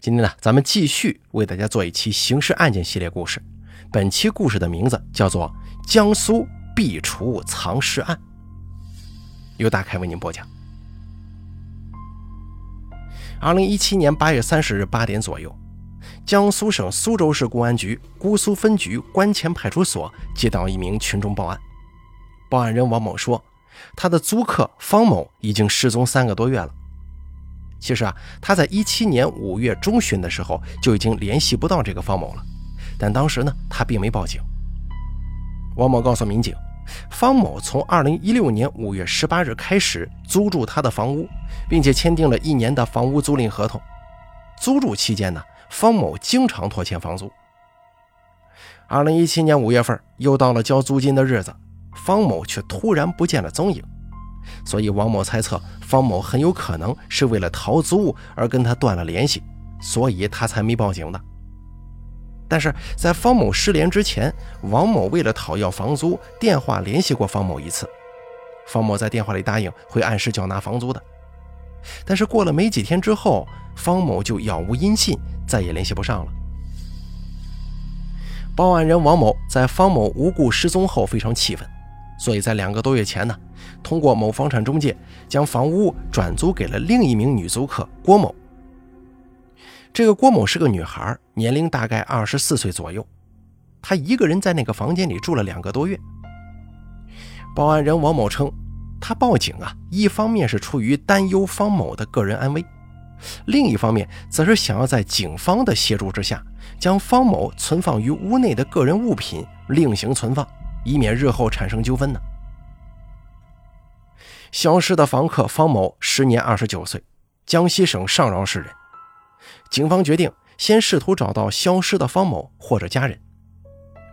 今天呢，咱们继续为大家做一期刑事案件系列故事。本期故事的名字叫做《江苏壁橱藏尸案》，由大开为您播讲。二零一七年八月三十日八点左右，江苏省苏州市公安局姑苏分局关前派出所接到一名群众报案，报案人王某说，他的租客方某已经失踪三个多月了。其实啊，他在一七年五月中旬的时候就已经联系不到这个方某了，但当时呢，他并没报警。王某告诉民警，方某从二零一六年五月十八日开始租住他的房屋，并且签订了一年的房屋租赁合同。租住期间呢，方某经常拖欠房租。二零一七年五月份又到了交租金的日子，方某却突然不见了踪影。所以王某猜测方某很有可能是为了逃租而跟他断了联系，所以他才没报警的。但是在方某失联之前，王某为了讨要房租，电话联系过方某一次。方某在电话里答应会按时缴纳房租的。但是过了没几天之后，方某就杳无音信，再也联系不上了。报案人王某在方某无故失踪后非常气愤。所以在两个多月前呢，通过某房产中介将房屋转租给了另一名女租客郭某。这个郭某是个女孩，年龄大概二十四岁左右，她一个人在那个房间里住了两个多月。报案人王某称，他报警啊，一方面是出于担忧方某的个人安危，另一方面则是想要在警方的协助之下，将方某存放于屋内的个人物品另行存放。以免日后产生纠纷呢。消失的房客方某时年二十九岁，江西省上饶市人。警方决定先试图找到消失的方某或者家人。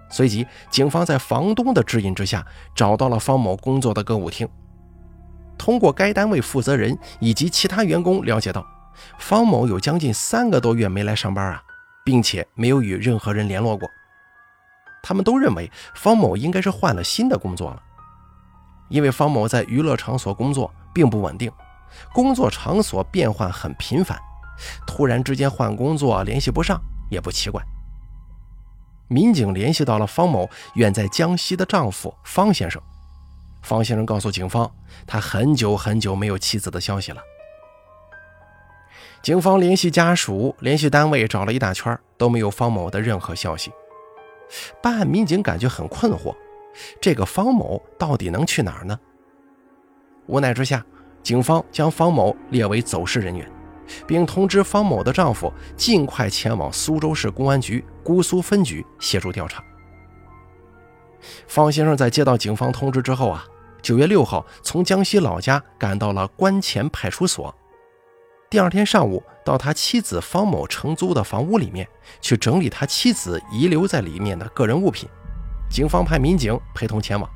随即，警方在房东的指引之下，找到了方某工作的歌舞厅。通过该单位负责人以及其他员工了解到，方某有将近三个多月没来上班啊，并且没有与任何人联络过。他们都认为方某应该是换了新的工作了，因为方某在娱乐场所工作并不稳定，工作场所变换很频繁，突然之间换工作联系不上也不奇怪。民警联系到了方某远在江西的丈夫方先生，方先生告诉警方，他很久很久没有妻子的消息了。警方联系家属、联系单位，找了一大圈都没有方某的任何消息。办案民警感觉很困惑，这个方某到底能去哪儿呢？无奈之下，警方将方某列为走失人员，并通知方某的丈夫尽快前往苏州市公安局姑苏分局协助调查。方先生在接到警方通知之后啊，九月六号从江西老家赶到了关前派出所。第二天上午，到他妻子方某承租的房屋里面去整理他妻子遗留在里面的个人物品。警方派民警陪同前往，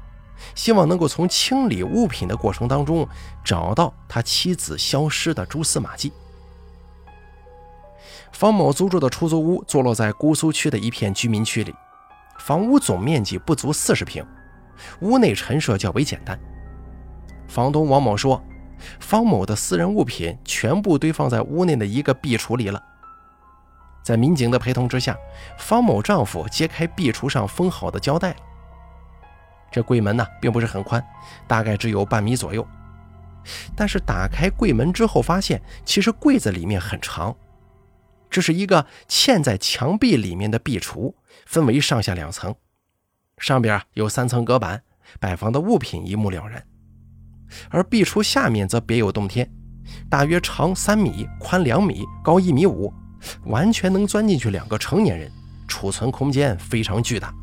希望能够从清理物品的过程当中找到他妻子消失的蛛丝马迹。方某租住的出租屋坐落在姑苏区的一片居民区里，房屋总面积不足四十平，屋内陈设较为简单。房东王某说。方某的私人物品全部堆放在屋内的一个壁橱里了。在民警的陪同之下，方某丈夫揭开壁橱上封好的胶带。这柜门呢，并不是很宽，大概只有半米左右。但是打开柜门之后，发现其实柜子里面很长。这是一个嵌在墙壁里面的壁橱，分为上下两层，上边有三层隔板，摆放的物品一目了然。而壁橱下面则别有洞天，大约长三米，宽两米，高一米五，完全能钻进去两个成年人，储存空间非常巨大。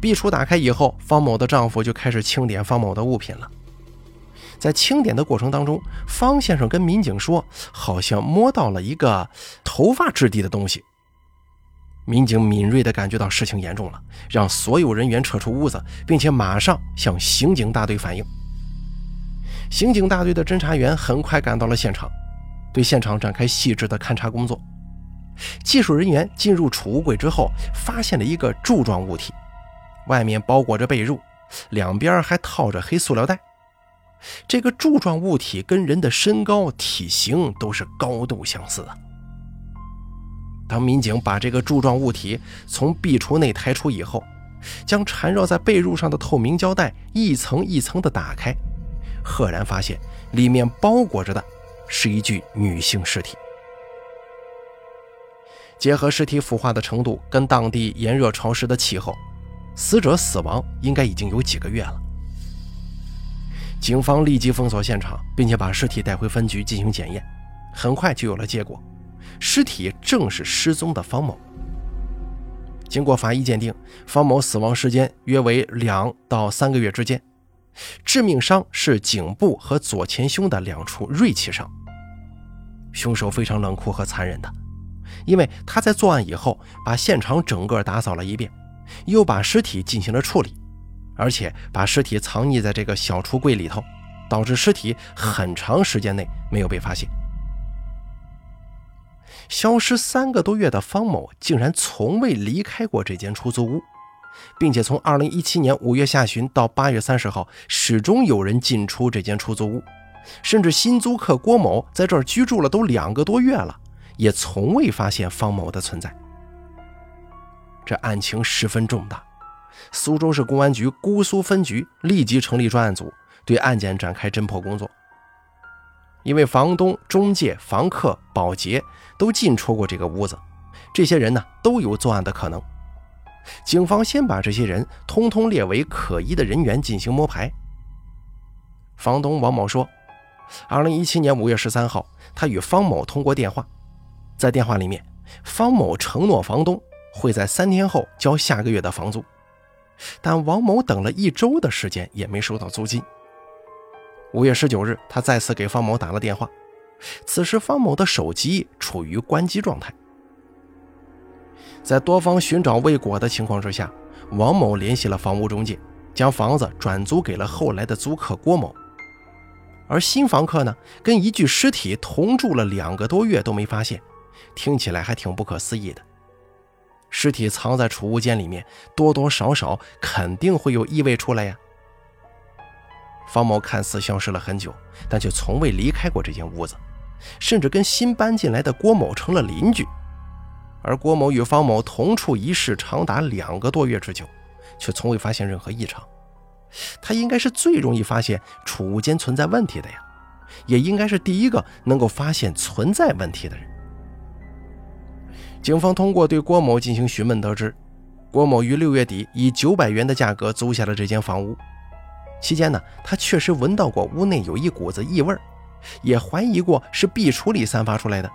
壁橱打开以后，方某的丈夫就开始清点方某的物品了。在清点的过程当中，方先生跟民警说，好像摸到了一个头发质地的东西。民警敏锐地感觉到事情严重了，让所有人员撤出屋子，并且马上向刑警大队反映。刑警大队的侦查员很快赶到了现场，对现场展开细致的勘查工作。技术人员进入储物柜之后，发现了一个柱状物体，外面包裹着被褥，两边还套着黑塑料袋。这个柱状物体跟人的身高、体型都是高度相似的。当民警把这个柱状物体从壁橱内抬出以后，将缠绕在被褥上的透明胶带一层一层的打开，赫然发现里面包裹着的是一具女性尸体。结合尸体腐化的程度跟当地炎热潮湿的气候，死者死亡应该已经有几个月了。警方立即封锁现场，并且把尸体带回分局进行检验，很快就有了结果，尸体正是失踪的方某。经过法医鉴定，方某死亡时间约为两到三个月之间，致命伤是颈部和左前胸的两处锐器伤。凶手非常冷酷和残忍的。因为他在作案以后，把现场整个打扫了一遍，又把尸体进行了处理，而且把尸体藏匿在这个小橱柜里头，导致尸体很长时间内没有被发现。消失三个多月的方某竟然从未离开过这间出租屋，并且从2017年5月下旬到8月30号，始终有人进出这间出租屋，甚至新租客郭某在这儿居住了都两个多月了。也从未发现方某的存在，这案情十分重大。苏州市公安局姑苏分局立即成立专案组，对案件展开侦破工作。因为房东、中介、房客、保洁都进出过这个屋子，这些人呢都有作案的可能。警方先把这些人通通列为可疑的人员进行摸排。房东王某说，二零一七年五月十三号，他与方某通过电话。在电话里面，方某承诺房东会在三天后交下个月的房租，但王某等了一周的时间也没收到租金。五月十九日，他再次给方某打了电话，此时方某的手机处于关机状态。在多方寻找未果的情况之下，王某联系了房屋中介，将房子转租给了后来的租客郭某。而新房客呢，跟一具尸体同住了两个多月都没发现。听起来还挺不可思议的。尸体藏在储物间里面，多多少少肯定会有异味出来呀。方某看似消失了很久，但却从未离开过这间屋子，甚至跟新搬进来的郭某成了邻居。而郭某与方某同处一室长达两个多月之久，却从未发现任何异常。他应该是最容易发现储物间存在问题的呀，也应该是第一个能够发现存在问题的人。警方通过对郭某进行询问得知，郭某于六月底以九百元的价格租下了这间房屋。期间呢，他确实闻到过屋内有一股子异味，也怀疑过是壁橱里散发出来的。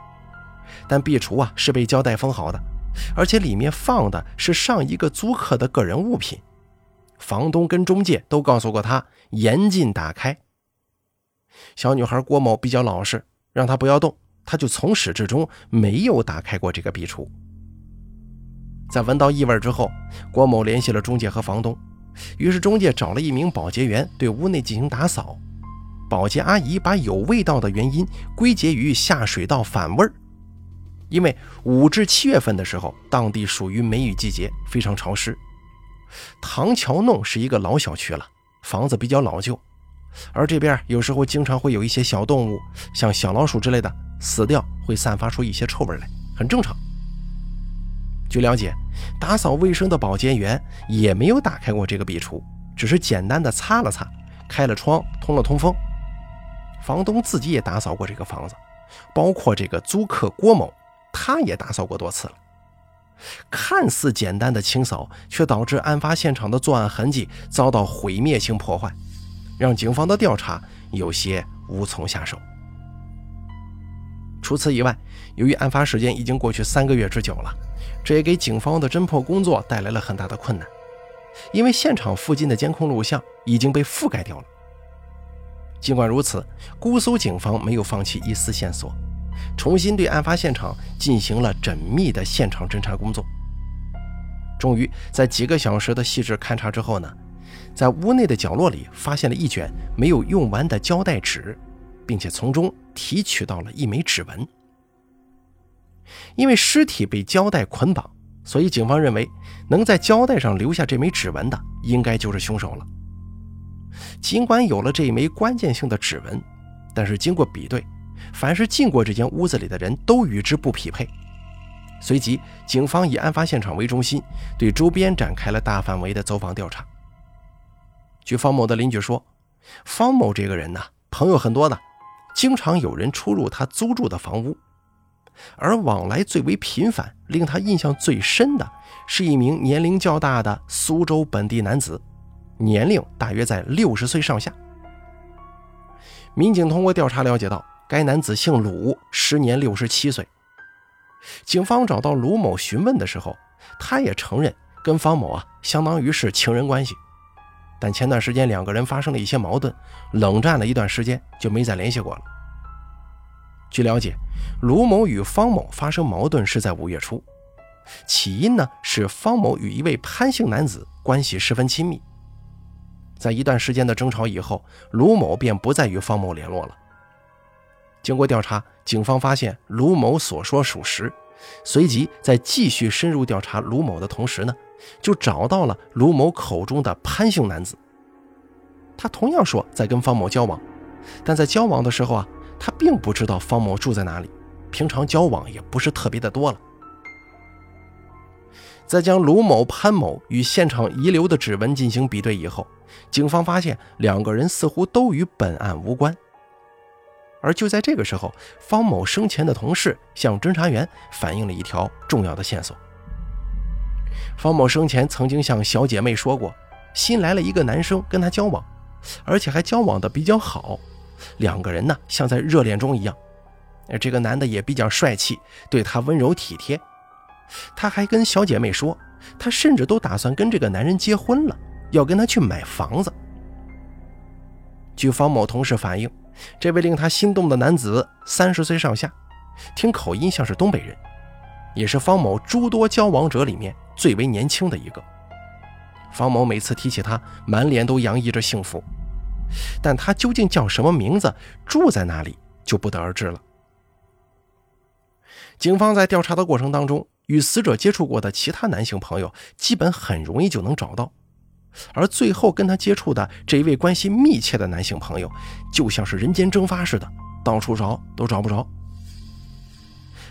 但壁橱啊是被胶带封好的，而且里面放的是上一个租客的个人物品。房东跟中介都告诉过他严禁打开。小女孩郭某比较老实，让他不要动。他就从始至终没有打开过这个壁橱。在闻到异味之后，郭某联系了中介和房东，于是中介找了一名保洁员对屋内进行打扫。保洁阿姨把有味道的原因归结于下水道反味儿，因为五至七月份的时候，当地属于梅雨季节，非常潮湿。唐桥弄是一个老小区了，房子比较老旧，而这边有时候经常会有一些小动物，像小老鼠之类的。死掉会散发出一些臭味来，很正常。据了解，打扫卫生的保洁员也没有打开过这个壁橱，只是简单的擦了擦，开了窗，通了通风。房东自己也打扫过这个房子，包括这个租客郭某，他也打扫过多次了。看似简单的清扫，却导致案发现场的作案痕迹遭到毁灭性破坏，让警方的调查有些无从下手。除此以外，由于案发时间已经过去三个月之久了，这也给警方的侦破工作带来了很大的困难。因为现场附近的监控录像已经被覆盖掉了。尽管如此，姑苏警方没有放弃一丝线索，重新对案发现场进行了缜密的现场侦查工作。终于在几个小时的细致勘查之后呢，在屋内的角落里发现了一卷没有用完的胶带纸。并且从中提取到了一枚指纹。因为尸体被胶带捆绑，所以警方认为能在胶带上留下这枚指纹的，应该就是凶手了。尽管有了这一枚关键性的指纹，但是经过比对，凡是进过这间屋子里的人都与之不匹配。随即，警方以案发现场为中心，对周边展开了大范围的走访调查。据方某的邻居说，方某这个人呢，朋友很多的，经常有人出入他租住的房屋，而往来最为频繁、令他印象最深的是一名年龄较大的苏州本地男子，年龄大约在六十岁上下。民警通过调查了解到，该男子姓鲁，时年六十七岁。警方找到卢某询问的时候，他也承认跟方某啊相当于是情人关系，但前段时间两个人发生了一些矛盾，冷战了一段时间就没再联系过了。据了解，卢某与方某发生矛盾是在五月初，起因呢是方某与一位潘姓男子关系十分亲密，在一段时间的争吵以后，卢某便不再与方某联络了。经过调查，警方发现卢某所说属实，随即在继续深入调查卢某的同时呢，就找到了卢某口中的潘姓男子。他同样说在跟方某交往，但在交往的时候啊，他并不知道方某住在哪里，平常交往也不是特别的多了。在将卢某、潘某与现场遗留的指纹进行比对以后，警方发现两个人似乎都与本案无关。而就在这个时候，方某生前的同事向侦查员反映了一条重要的线索。方某生前曾经向小姐妹说过，新来了一个男生跟他交往，而且还交往的比较好，两个人呢像在热恋中一样。这个男的也比较帅气，对她温柔体贴。他还跟小姐妹说，他甚至都打算跟这个男人结婚了，要跟他去买房子。据方某同事反映。这位令他心动的男子三十岁上下，听口音像是东北人，也是方某诸多交往者里面最为年轻的一个。方某每次提起他，满脸都洋溢着幸福，但他究竟叫什么名字，住在哪里，就不得而知了。警方在调查的过程当中，与死者接触过的其他男性朋友，基本很容易就能找到。而最后跟他接触的这一位关系密切的男性朋友，就像是人间蒸发似的，到处找都找不着。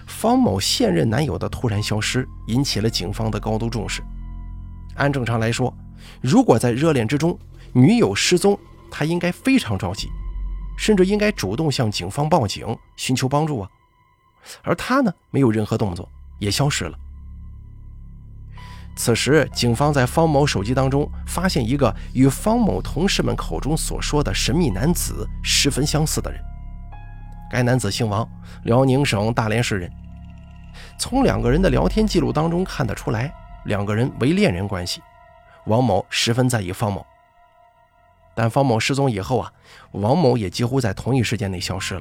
方某现任男友的突然消失，引起了警方的高度重视。按正常来说，如果在热恋之中，女友失踪，他应该非常着急，甚至应该主动向警方报警寻求帮助啊。而他呢，没有任何动作，也消失了。此时，警方在方某手机当中发现一个与方某同事们口中所说的神秘男子十分相似的人。该男子姓王，辽宁省大连市人。从两个人的聊天记录当中看得出来，两个人为恋人关系。王某十分在意方某，但方某失踪以后啊，王某也几乎在同一时间内消失了。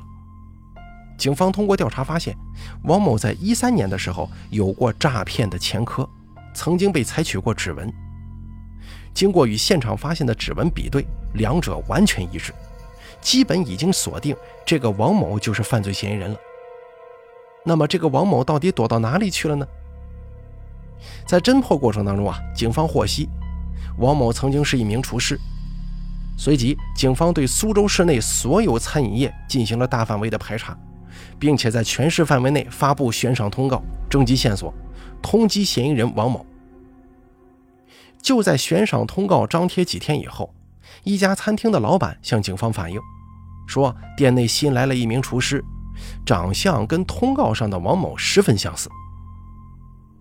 警方通过调查发现，王某在一三年的时候有过诈骗的前科。曾经被采取过指纹，经过与现场发现的指纹比对，两者完全一致，基本已经锁定这个王某就是犯罪嫌疑人了。那么，这个王某到底躲到哪里去了呢？在侦破过程当中啊，警方获悉，王某曾经是一名厨师。随即，警方对苏州市内所有餐饮业进行了大范围的排查，并且在全市范围内发布悬赏通告，征集线索。通缉嫌疑人王某。就在悬赏通告张贴几天以后，一家餐厅的老板向警方反映，说店内新来了一名厨师，长相跟通告上的王某十分相似。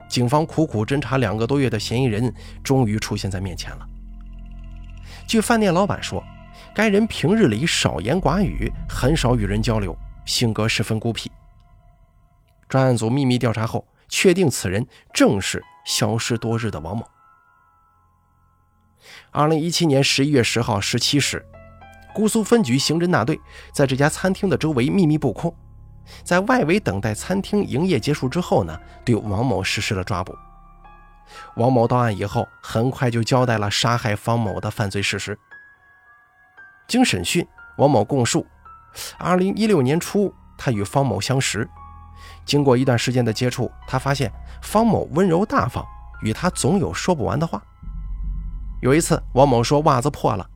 警方苦苦侦查两个多月的嫌疑人，终于出现在面前了。据饭店老板说，该人平日里少言寡语，很少与人交流，性格十分孤僻。专案组秘密调查后。确定此人正是消失多日的王某。二零一七年十一月十号十七时，姑苏分局刑侦大队在这家餐厅的周围秘密布控，在外围等待餐厅营业结束之后呢，对王某实施了抓捕。王某到案以后，很快就交代了杀害方某的犯罪事实。经审讯，王某供述，二零一六年初，他与方某相识。经过一段时间的接触，他发现方某温柔大方，与他总有说不完的话。有一次，王某说袜子破了，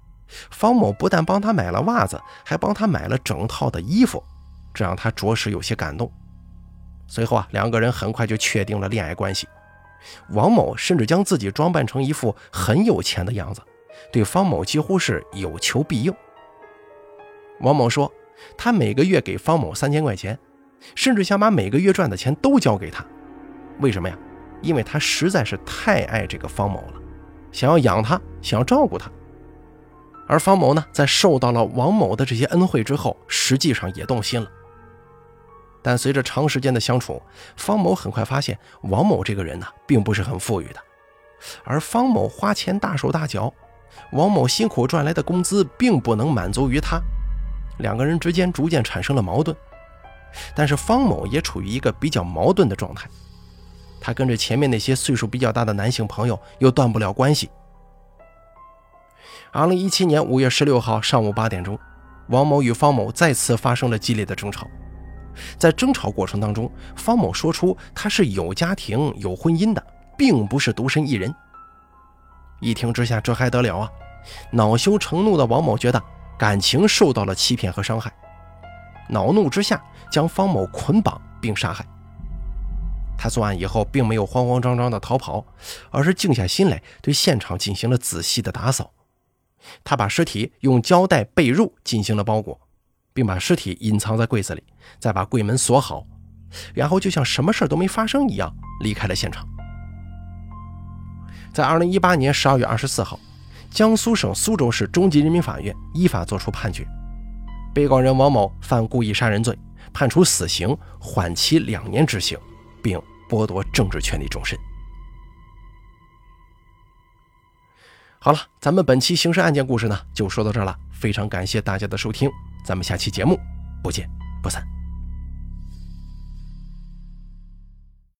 方某不但帮他买了袜子，还帮他买了整套的衣服，这让他着实有些感动。随后啊，两个人很快就确定了恋爱关系。王某甚至将自己装扮成一副很有钱的样子，对方某几乎是有求必应。王某说，他每个月给方某三千块钱，甚至想把每个月赚的钱都交给他。为什么呀？因为他实在是太爱这个方某了，想要养他，想要照顾他。而方某呢，在受到了王某的这些恩惠之后，实际上也动心了。但随着长时间的相处，方某很快发现王某这个人呢，并不是很富裕的，而方某花钱大手大脚，王某辛苦赚来的工资并不能满足于他，两个人之间逐渐产生了矛盾。但是方某也处于一个比较矛盾的状态，他跟着前面那些岁数比较大的男性朋友又断不了关系。二零一七年五月十六号上午八点钟，王某与方某再次发生了激烈的争吵。在争吵过程当中，方某说出他是有家庭、有婚姻的，并不是独身一人。一听之下，这还得了啊！恼羞成怒的王某觉得感情受到了欺骗和伤害，恼怒之下将方某捆绑并杀害。他作案以后，并没有慌慌张张的逃跑，而是静下心来对现场进行了仔细的打扫。他把尸体用胶带、被褥进行了包裹，并把尸体隐藏在柜子里，再把柜门锁好，然后就像什么事都没发生一样离开了现场。在二零一八年十二月二十四号，江苏省苏州市中级人民法院依法作出判决，被告人王某犯故意杀人罪，判处死刑，缓期两年执行，并剥夺政治权利终身。好了，咱们本期刑事案件故事呢，就说到这儿了。非常感谢大家的收听，咱们下期节目不见不散。